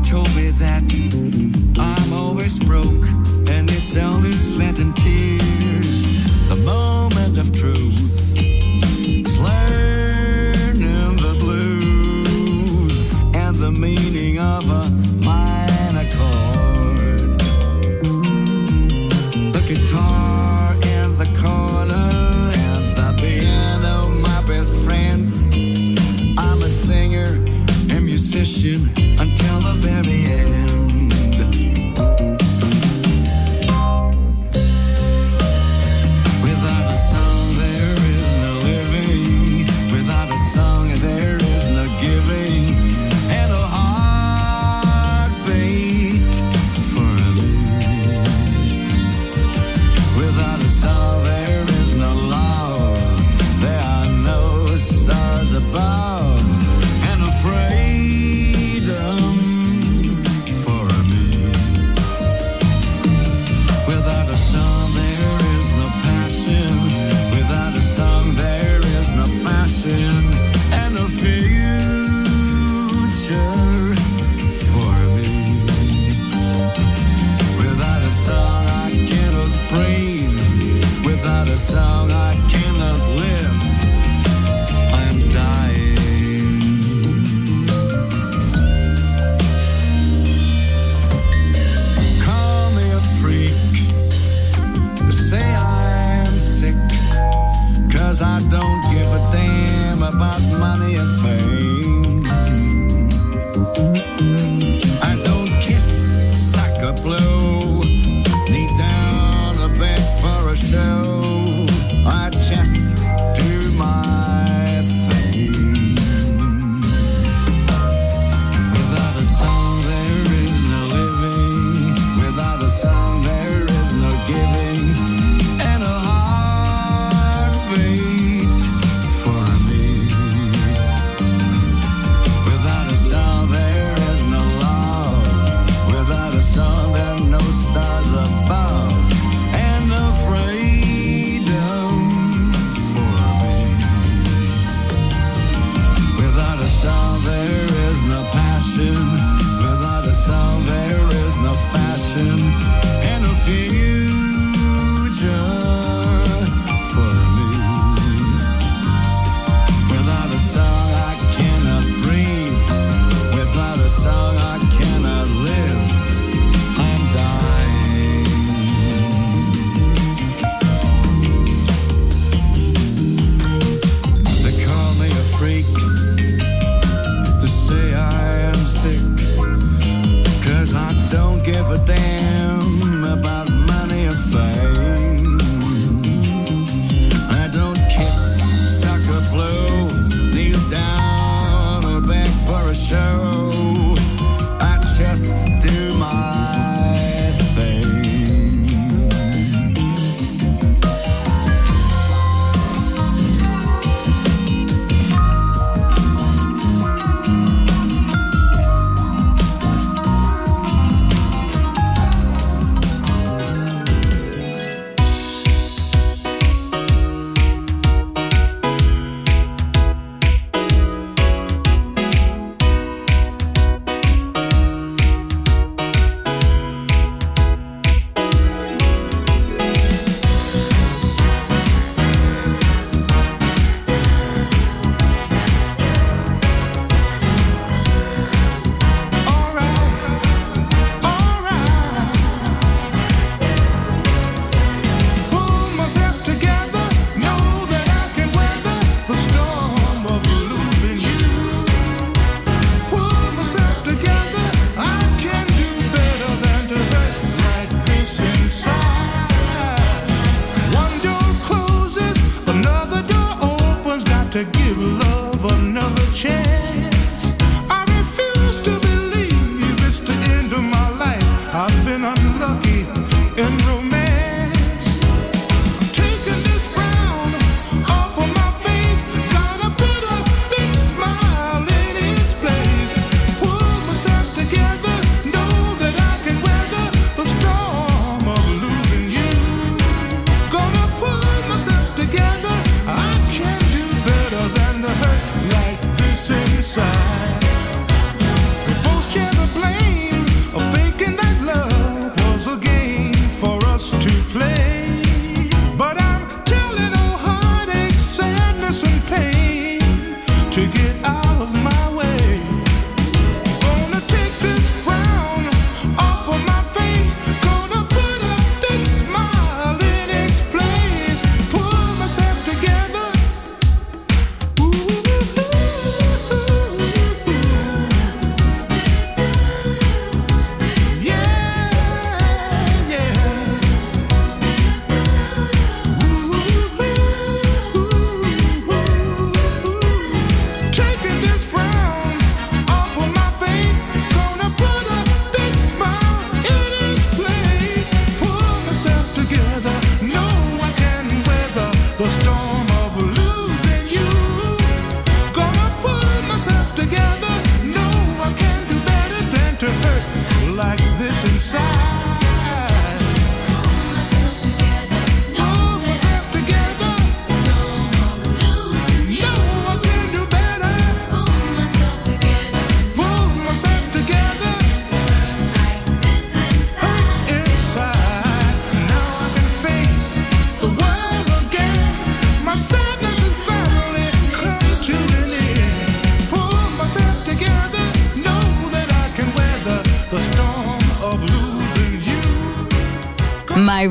Told me that I'm always broke and it's only sweat and tears. The moment of truth.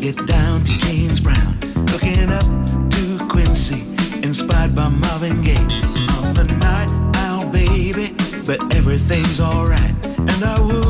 Get down to James Brown, looking up to Quincy, inspired by Marvin Gaye. On the night out, baby, but everything's alright, and I will.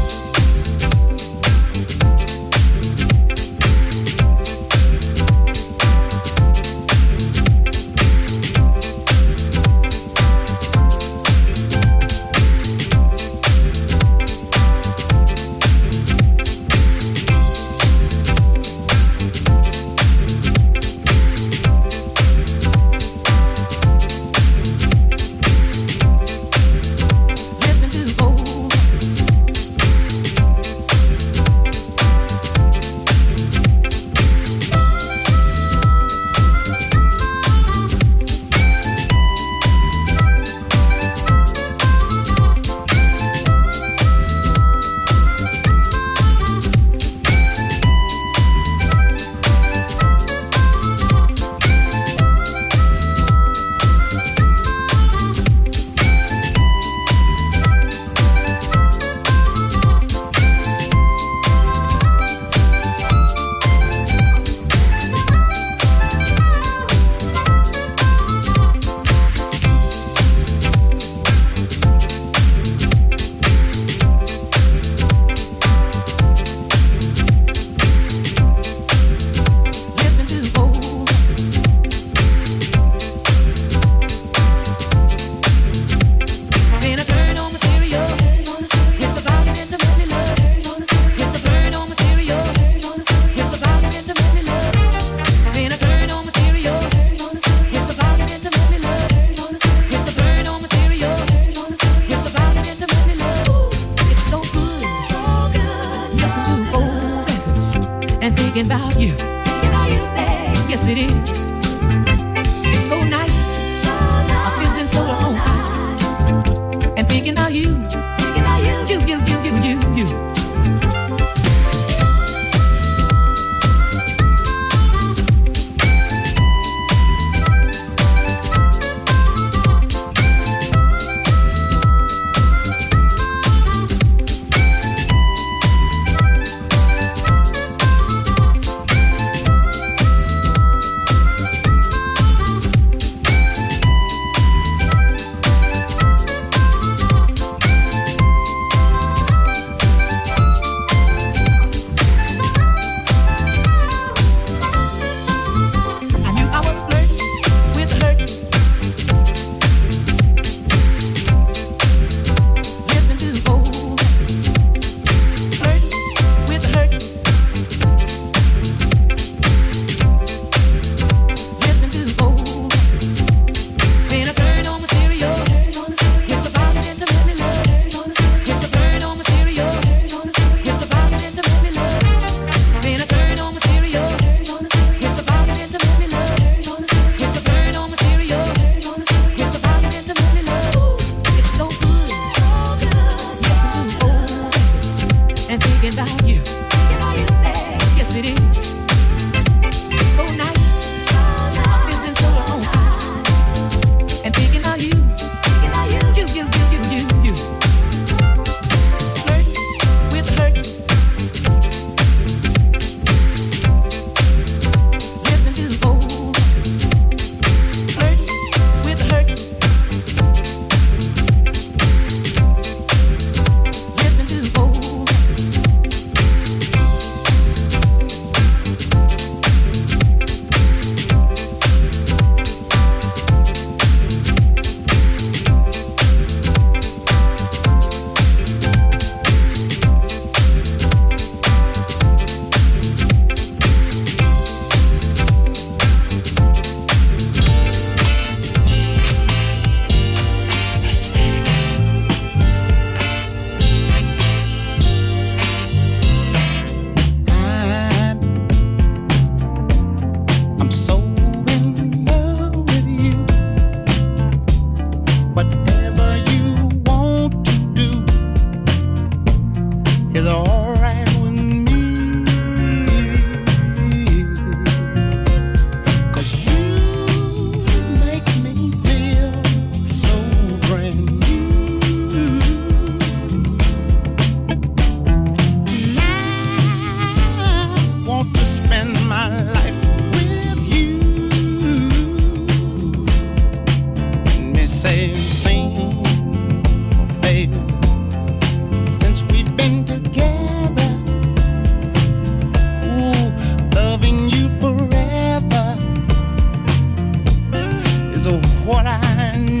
What I need.